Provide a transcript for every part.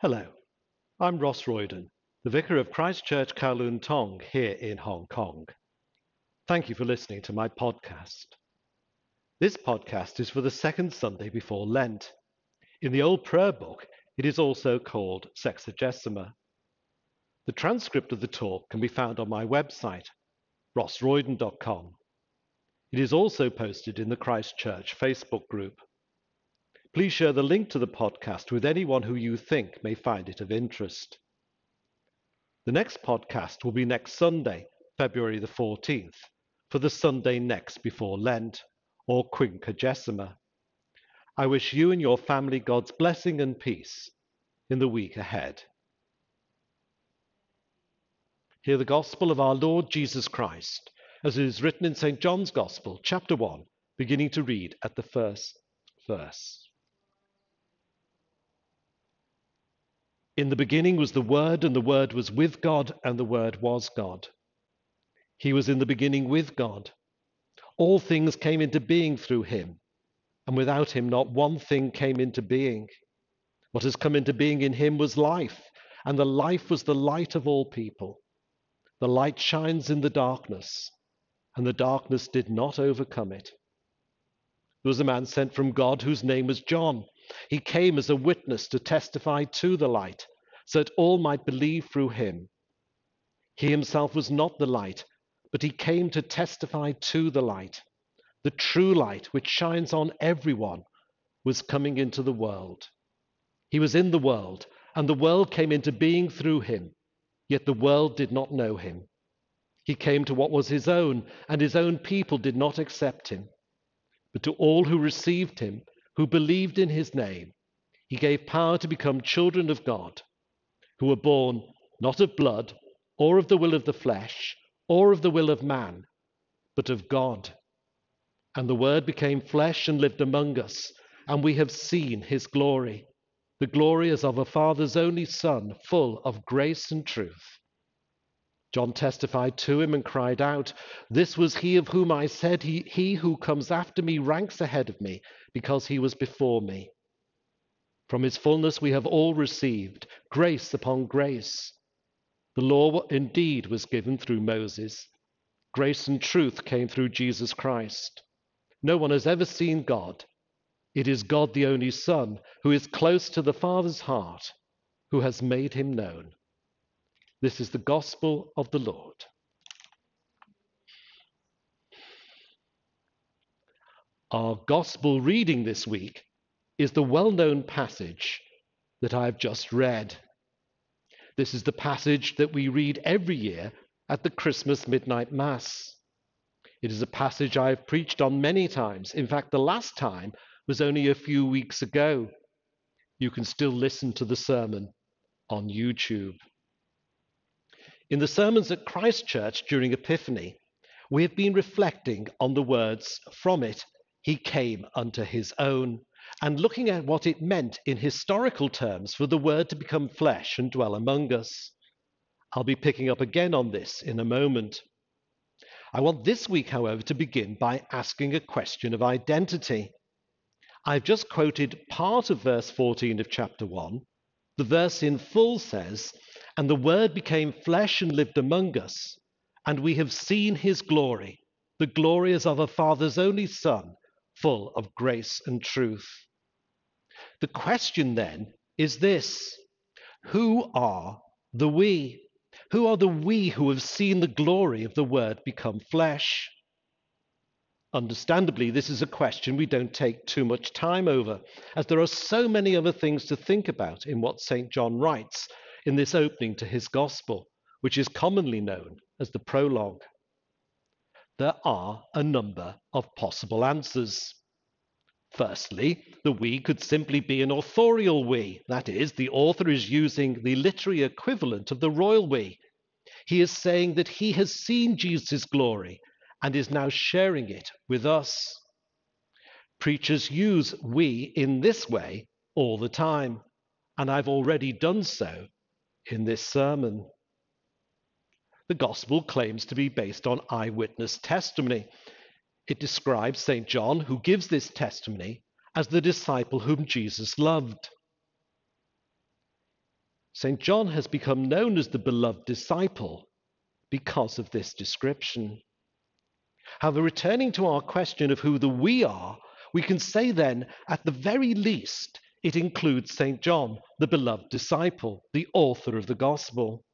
Hello, I'm Ross Royden, the Vicar of Christ Church Kowloon Tong here in Hong Kong. Thank you for listening to my podcast. This podcast is for the second Sunday before Lent. In the old prayer book, it is also called Sexagesima. The transcript of the talk can be found on my website, rossroyden.com. It is also posted in the Christ Church Facebook group. Please share the link to the podcast with anyone who you think may find it of interest. The next podcast will be next Sunday, February the 14th, for the Sunday next before Lent, or Quinquagesima. I wish you and your family God's blessing and peace in the week ahead. Hear the gospel of our Lord Jesus Christ, as it is written in St. John's Gospel, chapter 1, beginning to read at the first verse. In the beginning was the Word, and the Word was with God, and the Word was God. He was in the beginning with God. All things came into being through him, and without him not one thing came into being. What has come into being in him was life, and the life was the light of all people. The light shines in the darkness, and the darkness did not overcome it. There was a man sent from God whose name was John. He came as a witness to testify to the light, so that all might believe through him. He himself was not the light, but he came to testify to the light. The true light, which shines on everyone, was coming into the world. He was in the world, and the world came into being through him, yet the world did not know him. He came to what was his own, and his own people did not accept him. But to all who received him, who believed in his name, he gave power to become children of God, who were born not of blood, or of the will of the flesh, or of the will of man, but of God. And the Word became flesh and lived among us, and we have seen his glory. The glory as of a Father's only Son, full of grace and truth. John testified to him and cried out, This was he of whom I said, he, he who comes after me ranks ahead of me, because he was before me. From his fullness we have all received grace upon grace. The law indeed was given through Moses. Grace and truth came through Jesus Christ. No one has ever seen God. It is God, the only Son, who is close to the Father's heart, who has made him known. This is the gospel of the Lord. Our gospel reading this week is the well known passage that I have just read. This is the passage that we read every year at the Christmas Midnight Mass. It is a passage I have preached on many times. In fact, the last time was only a few weeks ago. You can still listen to the sermon on YouTube. In the sermons at Christ Church during Epiphany, we have been reflecting on the words from it, He came unto His own, and looking at what it meant in historical terms for the Word to become flesh and dwell among us. I'll be picking up again on this in a moment. I want this week, however, to begin by asking a question of identity. I've just quoted part of verse 14 of chapter 1. The verse in full says, and the Word became flesh and lived among us, and we have seen his glory. The glory as of a Father's only Son, full of grace and truth. The question then is this Who are the we? Who are the we who have seen the glory of the Word become flesh? Understandably, this is a question we don't take too much time over, as there are so many other things to think about in what St. John writes in this opening to his gospel, which is commonly known as the prologue. There are a number of possible answers. Firstly, the we could simply be an authorial we, that is, the author is using the literary equivalent of the royal we. He is saying that he has seen Jesus' glory and is now sharing it with us. Preachers use we in this way all the time, and I've already done so in this sermon. The gospel claims to be based on eyewitness testimony. It describes St. John, who gives this testimony, as the disciple whom Jesus loved. St. John has become known as the beloved disciple because of this description. However, returning to our question of who the we are, we can say then, at the very least, it includes St. John, the beloved disciple, the author of the gospel.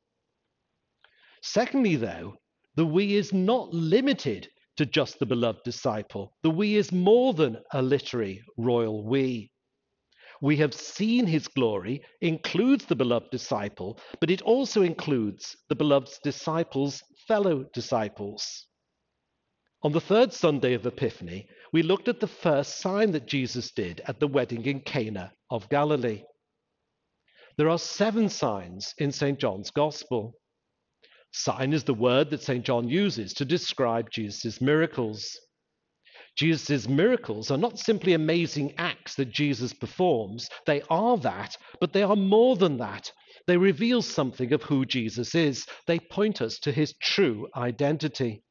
Secondly, though, the we is not limited to just the beloved disciple. The we is more than a literary royal we. We have seen his glory includes the beloved disciple, but it also includes the beloved disciples' fellow disciples. On the third Sunday of Epiphany, we looked at the first sign that Jesus did at the wedding in Cana of Galilee. There are seven signs in St. John's Gospel. Sign is the word that St. John uses to describe Jesus' miracles. Jesus' miracles are not simply amazing acts that Jesus performs, they are that, but they are more than that. They reveal something of who Jesus is, they point us to his true identity.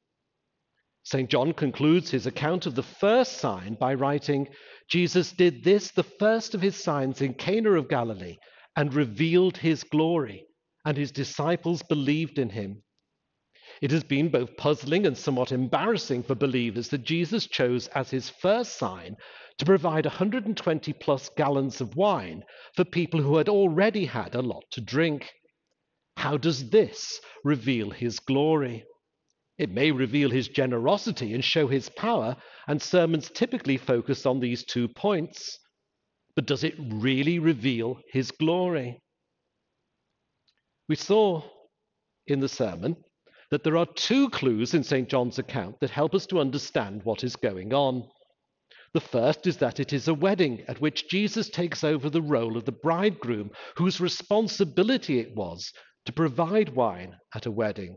St. John concludes his account of the first sign by writing, Jesus did this, the first of his signs in Cana of Galilee, and revealed his glory, and his disciples believed in him. It has been both puzzling and somewhat embarrassing for believers that Jesus chose as his first sign to provide 120 plus gallons of wine for people who had already had a lot to drink. How does this reveal his glory? It may reveal his generosity and show his power, and sermons typically focus on these two points. But does it really reveal his glory? We saw in the sermon that there are two clues in St. John's account that help us to understand what is going on. The first is that it is a wedding at which Jesus takes over the role of the bridegroom, whose responsibility it was to provide wine at a wedding.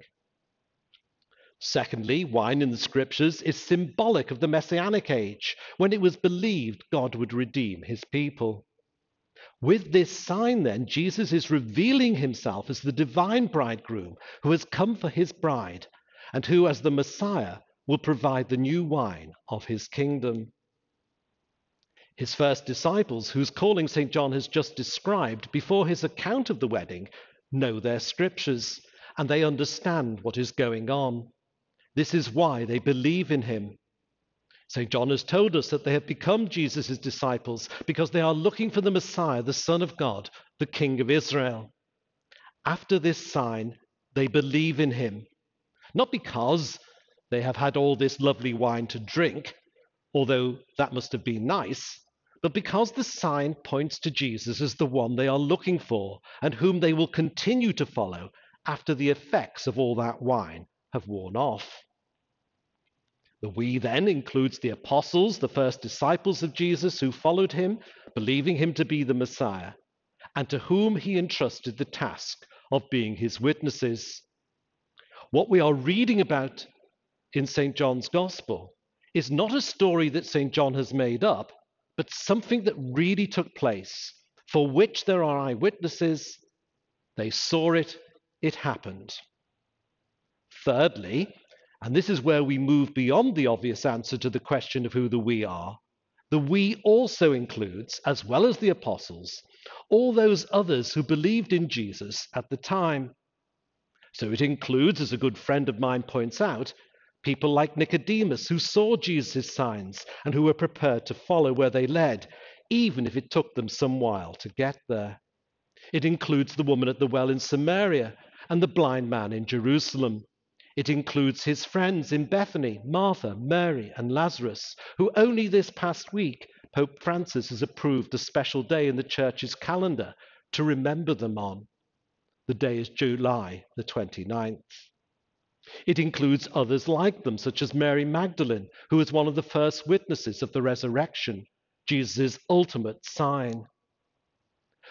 Secondly, wine in the scriptures is symbolic of the messianic age, when it was believed God would redeem his people. With this sign, then, Jesus is revealing himself as the divine bridegroom who has come for his bride and who, as the Messiah, will provide the new wine of his kingdom. His first disciples, whose calling St. John has just described before his account of the wedding, know their scriptures and they understand what is going on. This is why they believe in him. St. John has told us that they have become Jesus' disciples because they are looking for the Messiah, the Son of God, the King of Israel. After this sign, they believe in him, not because they have had all this lovely wine to drink, although that must have been nice, but because the sign points to Jesus as the one they are looking for and whom they will continue to follow after the effects of all that wine have worn off. The we then includes the apostles, the first disciples of Jesus who followed him, believing him to be the Messiah, and to whom he entrusted the task of being his witnesses. What we are reading about in St. John's Gospel is not a story that St. John has made up, but something that really took place, for which there are eyewitnesses. They saw it, it happened. Thirdly, and this is where we move beyond the obvious answer to the question of who the we are. The we also includes, as well as the apostles, all those others who believed in Jesus at the time. So it includes, as a good friend of mine points out, people like Nicodemus who saw Jesus' signs and who were prepared to follow where they led, even if it took them some while to get there. It includes the woman at the well in Samaria and the blind man in Jerusalem. It includes his friends in Bethany, Martha, Mary, and Lazarus, who only this past week Pope Francis has approved a special day in the church's calendar to remember them on. The day is July the 29th. It includes others like them, such as Mary Magdalene, who was one of the first witnesses of the resurrection, Jesus' ultimate sign.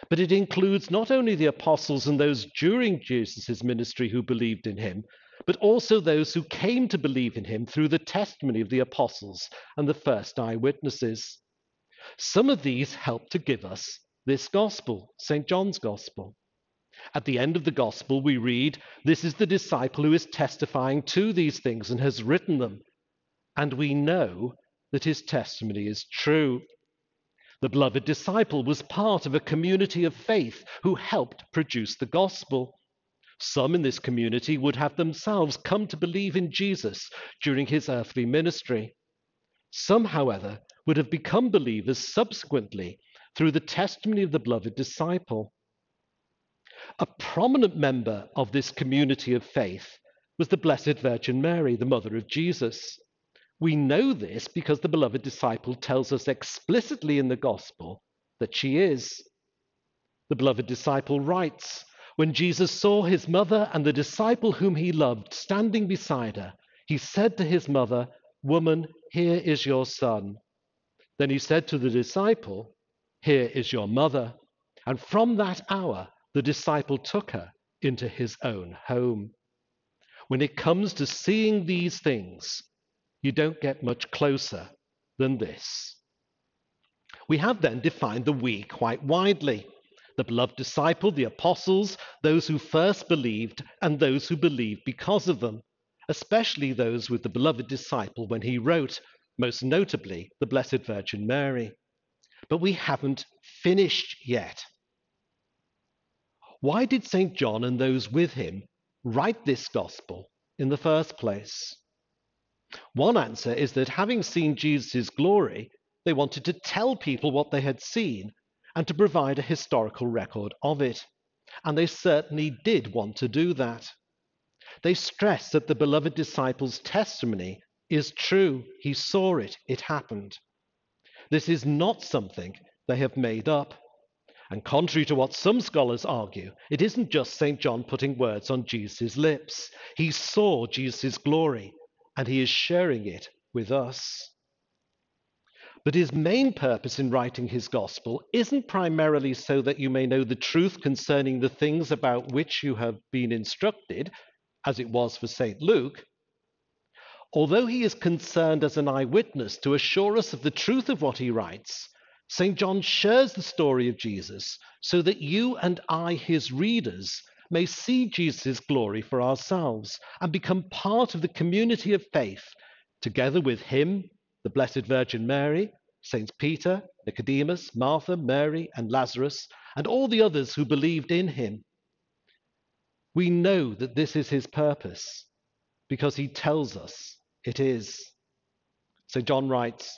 But it includes not only the apostles and those during Jesus' ministry who believed in him, but also those who came to believe in him through the testimony of the apostles and the first eyewitnesses. Some of these help to give us this gospel, St. John's gospel. At the end of the gospel, we read, This is the disciple who is testifying to these things and has written them. And we know that his testimony is true. The beloved disciple was part of a community of faith who helped produce the gospel. Some in this community would have themselves come to believe in Jesus during his earthly ministry. Some, however, would have become believers subsequently through the testimony of the beloved disciple. A prominent member of this community of faith was the Blessed Virgin Mary, the mother of Jesus. We know this because the beloved disciple tells us explicitly in the gospel that she is. The beloved disciple writes, When Jesus saw his mother and the disciple whom he loved standing beside her, he said to his mother, Woman, here is your son. Then he said to the disciple, Here is your mother. And from that hour, the disciple took her into his own home. When it comes to seeing these things, you don't get much closer than this. We have then defined the we quite widely the beloved disciple, the apostles, those who first believed, and those who believed because of them, especially those with the beloved disciple when he wrote, most notably, the Blessed Virgin Mary. But we haven't finished yet. Why did St. John and those with him write this gospel in the first place? One answer is that having seen Jesus' glory, they wanted to tell people what they had seen and to provide a historical record of it. And they certainly did want to do that. They stress that the beloved disciples' testimony is true. He saw it, it happened. This is not something they have made up. And contrary to what some scholars argue, it isn't just St. John putting words on Jesus' lips. He saw Jesus' glory and he is sharing it with us. But his main purpose in writing his gospel isn't primarily so that you may know the truth concerning the things about which you have been instructed, as it was for St. Luke. Although he is concerned as an eyewitness to assure us of the truth of what he writes, St. John shares the story of Jesus so that you and I, his readers, may see Jesus' glory for ourselves and become part of the community of faith, together with him, the Blessed Virgin Mary, Saints Peter, Nicodemus, Martha, Mary, and Lazarus, and all the others who believed in him. We know that this is his purpose because he tells us it is. So John writes,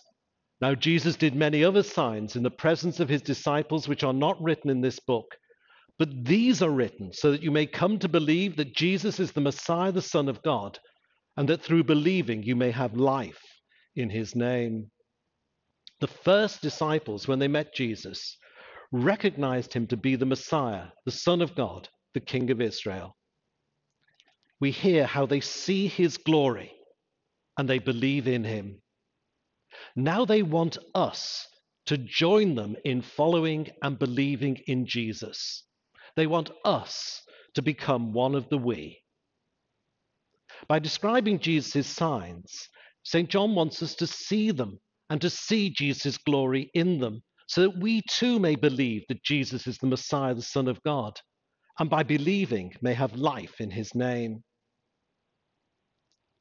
Now Jesus did many other signs in the presence of his disciples, which are not written in this book. But these are written so that you may come to believe that Jesus is the Messiah, the Son of God, and that through believing you may have life in his name. The first disciples, when they met Jesus, recognized him to be the Messiah, the Son of God, the King of Israel. We hear how they see his glory and they believe in him. Now they want us to join them in following and believing in Jesus. They want us to become one of the we. By describing Jesus' signs, St. John wants us to see them and to see Jesus' glory in them, so that we too may believe that Jesus is the Messiah, the Son of God, and by believing may have life in his name.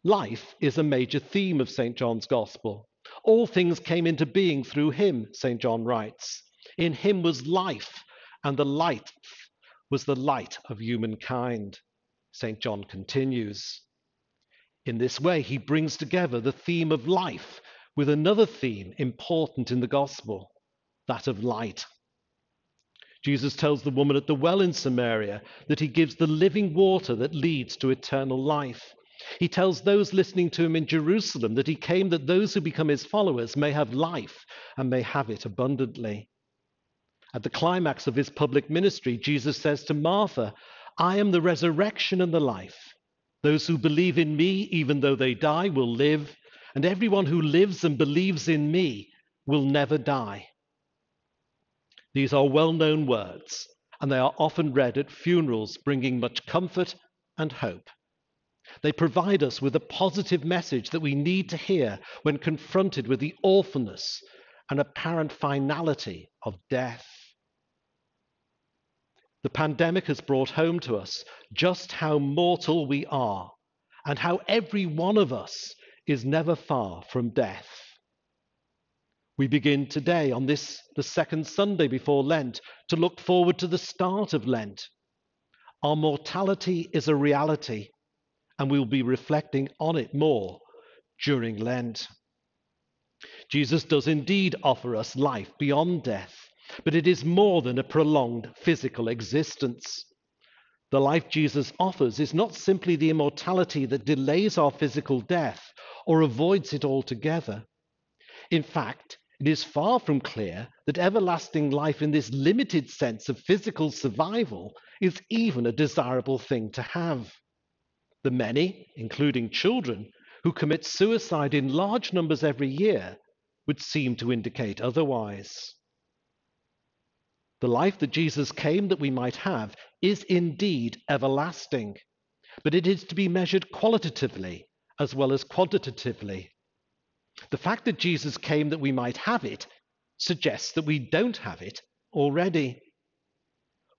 Life is a major theme of St. John's Gospel. All things came into being through him, St. John writes. In him was life, and the light was the light of humankind. St. John continues. In this way, he brings together the theme of life with another theme important in the gospel, that of light. Jesus tells the woman at the well in Samaria that he gives the living water that leads to eternal life. He tells those listening to him in Jerusalem that he came that those who become his followers may have life and may have it abundantly. At the climax of his public ministry, Jesus says to Martha, I am the resurrection and the life. Those who believe in me, even though they die, will live, and everyone who lives and believes in me will never die. These are well known words, and they are often read at funerals, bringing much comfort and hope. They provide us with a positive message that we need to hear when confronted with the awfulness and apparent finality of death. The pandemic has brought home to us just how mortal we are and how every one of us is never far from death. We begin today, on this, the second Sunday before Lent, to look forward to the start of Lent. Our mortality is a reality, and we'll be reflecting on it more during Lent. Jesus does indeed offer us life beyond death, but it is more than a prolonged physical existence. The life Jesus offers is not simply the immortality that delays our physical death or avoids it altogether. In fact, it is far from clear that everlasting life in this limited sense of physical survival is even a desirable thing to have. The many, including children, who commit suicide in large numbers every year would seem to indicate otherwise. The life that Jesus came that we might have is indeed everlasting, but it is to be measured qualitatively as well as quantitatively. The fact that Jesus came that we might have it suggests that we don't have it already.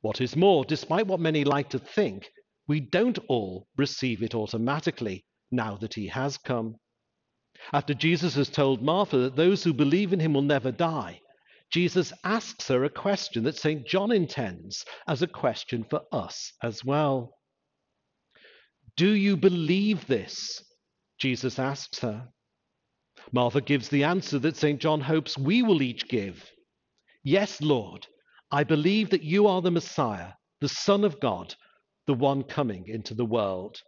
What is more, despite what many like to think, we don't all receive it automatically now that he has come. After Jesus has told Martha that those who believe in him will never die, Jesus asks her a question that St. John intends as a question for us as well. Do you believe this? Jesus asks her. Martha gives the answer that St. John hopes we will each give Yes, Lord, I believe that you are the Messiah, the Son of God, the one coming into the world.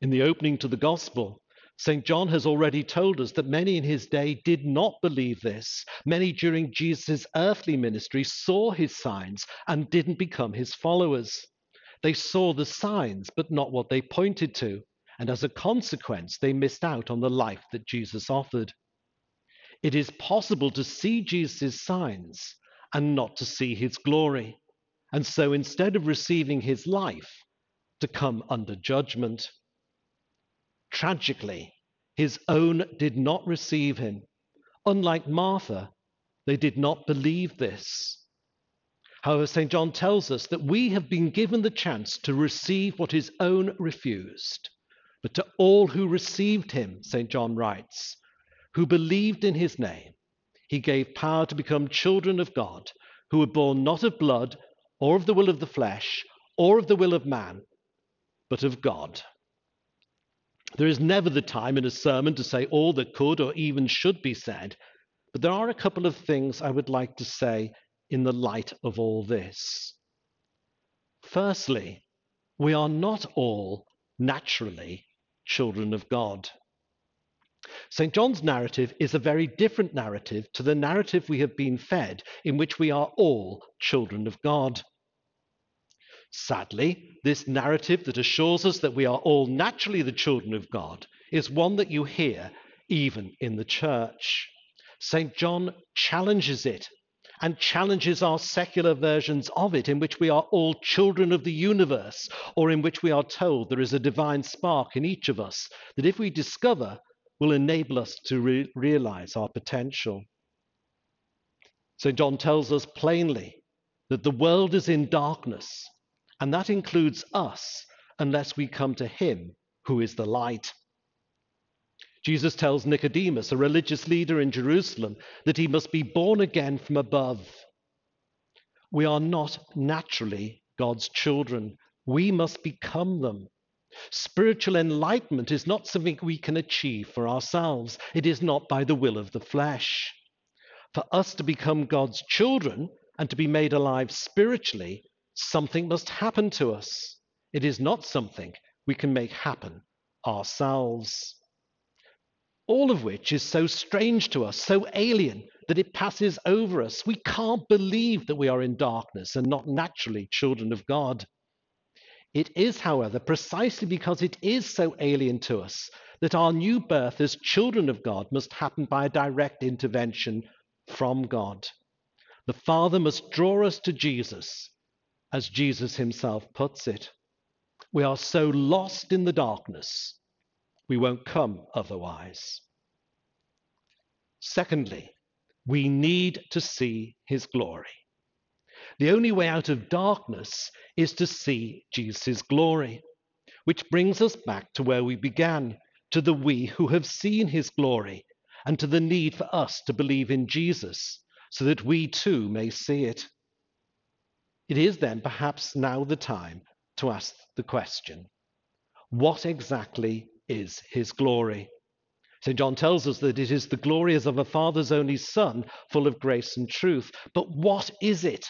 In the opening to the Gospel, St. John has already told us that many in his day did not believe this. Many during Jesus' earthly ministry saw his signs and didn't become his followers. They saw the signs, but not what they pointed to and as a consequence, they missed out on the life that Jesus offered. It is possible to see Jesus' signs and not to see his glory, and so instead of receiving his life, to come under judgment. Tragically, his own did not receive him. Unlike Martha, they did not believe this. However, St. John tells us that we have been given the chance to receive what his own refused. But to all who received him, St. John writes, who believed in his name, he gave power to become children of God, who were born not of blood, or of the will of the flesh, or of the will of man, but of God. There is never the time in a sermon to say all that could or even should be said, but there are a couple of things I would like to say in the light of all this. Firstly, we are not all naturally children of God. St. John's narrative is a very different narrative to the narrative we have been fed, in which we are all children of God. Sadly, this narrative that assures us that we are all naturally the children of God is one that you hear even in the church. St. John challenges it and challenges our secular versions of it, in which we are all children of the universe, or in which we are told there is a divine spark in each of us that, if we discover, will enable us to re- realize our potential. St. John tells us plainly that the world is in darkness, and that includes us unless we come to Him who is the light. Jesus tells Nicodemus, a religious leader in Jerusalem, that he must be born again from above. We are not naturally God's children. We must become them. Spiritual enlightenment is not something we can achieve for ourselves, it is not by the will of the flesh. For us to become God's children and to be made alive spiritually, something must happen to us. It is not something we can make happen ourselves all of which is so strange to us, so alien, that it passes over us. We can't believe that we are in darkness and not naturally children of God. It is, however, precisely because it is so alien to us that our new birth as children of God must happen by a direct intervention from God. The Father must draw us to Jesus, as Jesus himself puts it. We are so lost in the darkness we won't come otherwise. Secondly, we need to see his glory. The only way out of darkness is to see Jesus' glory, which brings us back to where we began, to the we who have seen his glory, and to the need for us to believe in Jesus so that we too may see it. It is then perhaps now the time to ask the question what exactly is his glory? St. John tells us that it is the glory as of a father's only son, full of grace and truth. But what is it?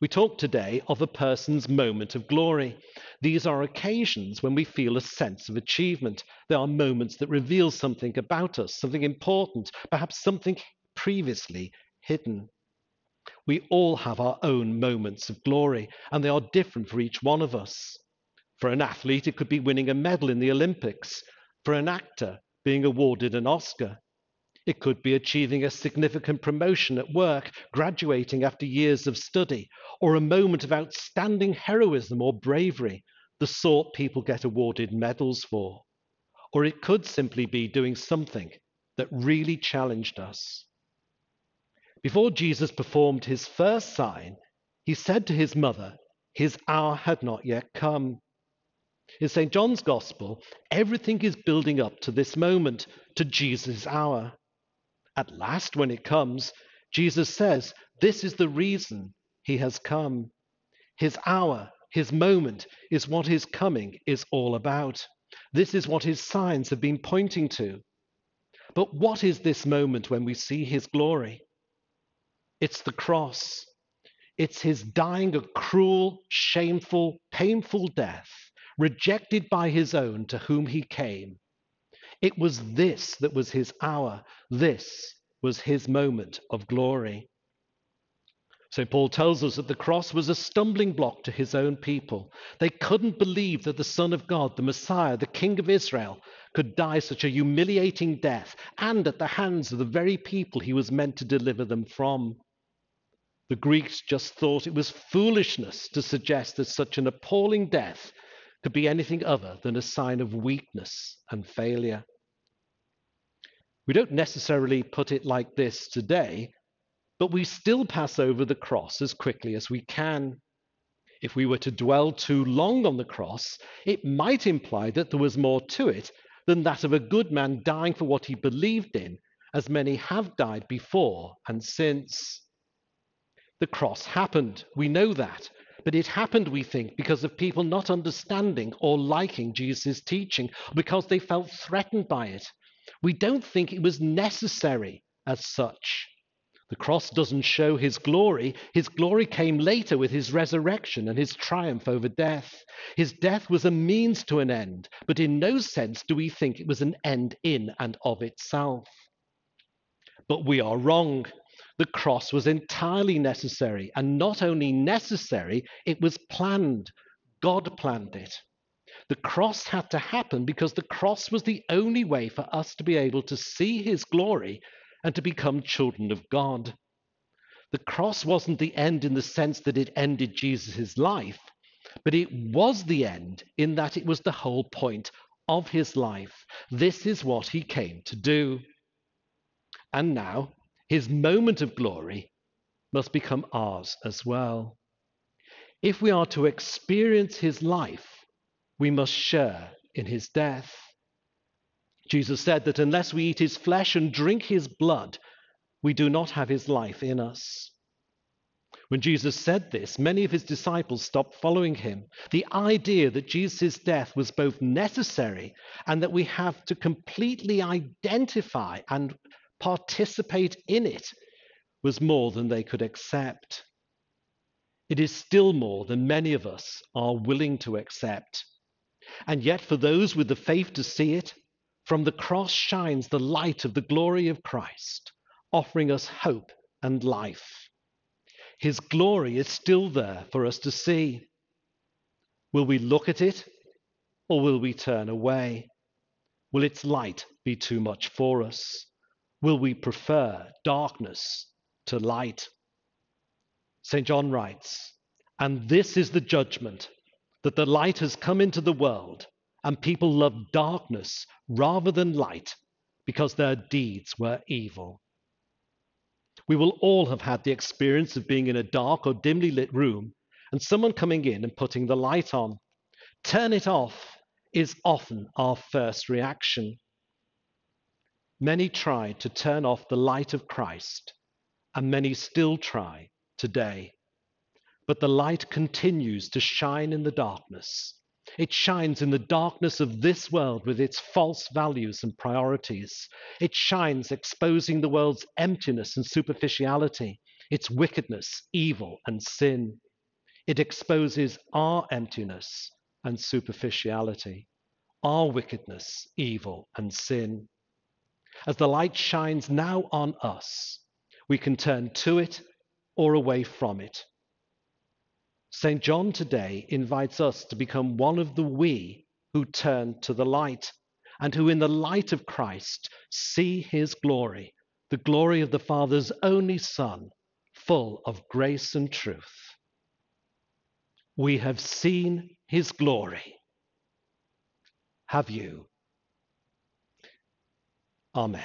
We talk today of a person's moment of glory. These are occasions when we feel a sense of achievement. They are moments that reveal something about us, something important, perhaps something previously hidden. We all have our own moments of glory, and they are different for each one of us. For an athlete, it could be winning a medal in the Olympics. For an actor, being awarded an Oscar. It could be achieving a significant promotion at work, graduating after years of study, or a moment of outstanding heroism or bravery, the sort people get awarded medals for. Or it could simply be doing something that really challenged us. Before Jesus performed his first sign, he said to his mother, His hour had not yet come. In St. John's Gospel, everything is building up to this moment, to Jesus' hour. At last, when it comes, Jesus says, This is the reason he has come. His hour, his moment, is what his coming is all about. This is what his signs have been pointing to. But what is this moment when we see his glory? It's the cross. It's his dying a cruel, shameful, painful death, rejected by his own to whom he came, it was this that was his hour. This was his moment of glory. So Paul tells us that the cross was a stumbling block to his own people. They couldn't believe that the Son of God, the Messiah, the King of Israel, could die such a humiliating death and at the hands of the very people he was meant to deliver them from. The Greeks just thought it was foolishness to suggest that such an appalling death could be anything other than a sign of weakness and failure. We don't necessarily put it like this today, but we still pass over the cross as quickly as we can. If we were to dwell too long on the cross, it might imply that there was more to it than that of a good man dying for what he believed in, as many have died before and since. The cross happened, we know that, but it happened, we think, because of people not understanding or liking Jesus' teaching, because they felt threatened by it. We don't think it was necessary as such. The cross doesn't show his glory. His glory came later with his resurrection and his triumph over death. His death was a means to an end, but in no sense do we think it was an end in and of itself. But we are wrong. The cross was entirely necessary, and not only necessary, it was planned. God planned it. The cross had to happen because the cross was the only way for us to be able to see his glory and to become children of God. The cross wasn't the end in the sense that it ended Jesus' life, but it was the end in that it was the whole point of his life. This is what he came to do. And now, his moment of glory must become ours as well. If we are to experience his life, we must share in his death. Jesus said that unless we eat his flesh and drink his blood, we do not have his life in us. When Jesus said this, many of his disciples stopped following him. The idea that Jesus' death was both necessary and that we have to completely identify and participate in it was more than they could accept. It is still more than many of us are willing to accept. And yet, for those with the faith to see it, from the cross shines the light of the glory of Christ, offering us hope and life. His glory is still there for us to see. Will we look at it or will we turn away? Will its light be too much for us? Will we prefer darkness to light? St. John writes, And this is the judgment that the light has come into the world, and people love darkness rather than light because their deeds were evil. We will all have had the experience of being in a dark or dimly lit room and someone coming in and putting the light on. Turn it off is often our first reaction. Many tried to turn off the light of Christ, and many still try today. But the light continues to shine in the darkness. It shines in the darkness of this world with its false values and priorities. It shines exposing the world's emptiness and superficiality, its wickedness, evil, and sin. It exposes our emptiness and superficiality, our wickedness, evil, and sin. As the light shines now on us, we can turn to it or away from it. St. John today invites us to become one of the we who turn to the light and who, in the light of Christ, see his glory, the glory of the Father's only Son, full of grace and truth. We have seen his glory. Have you? Amen.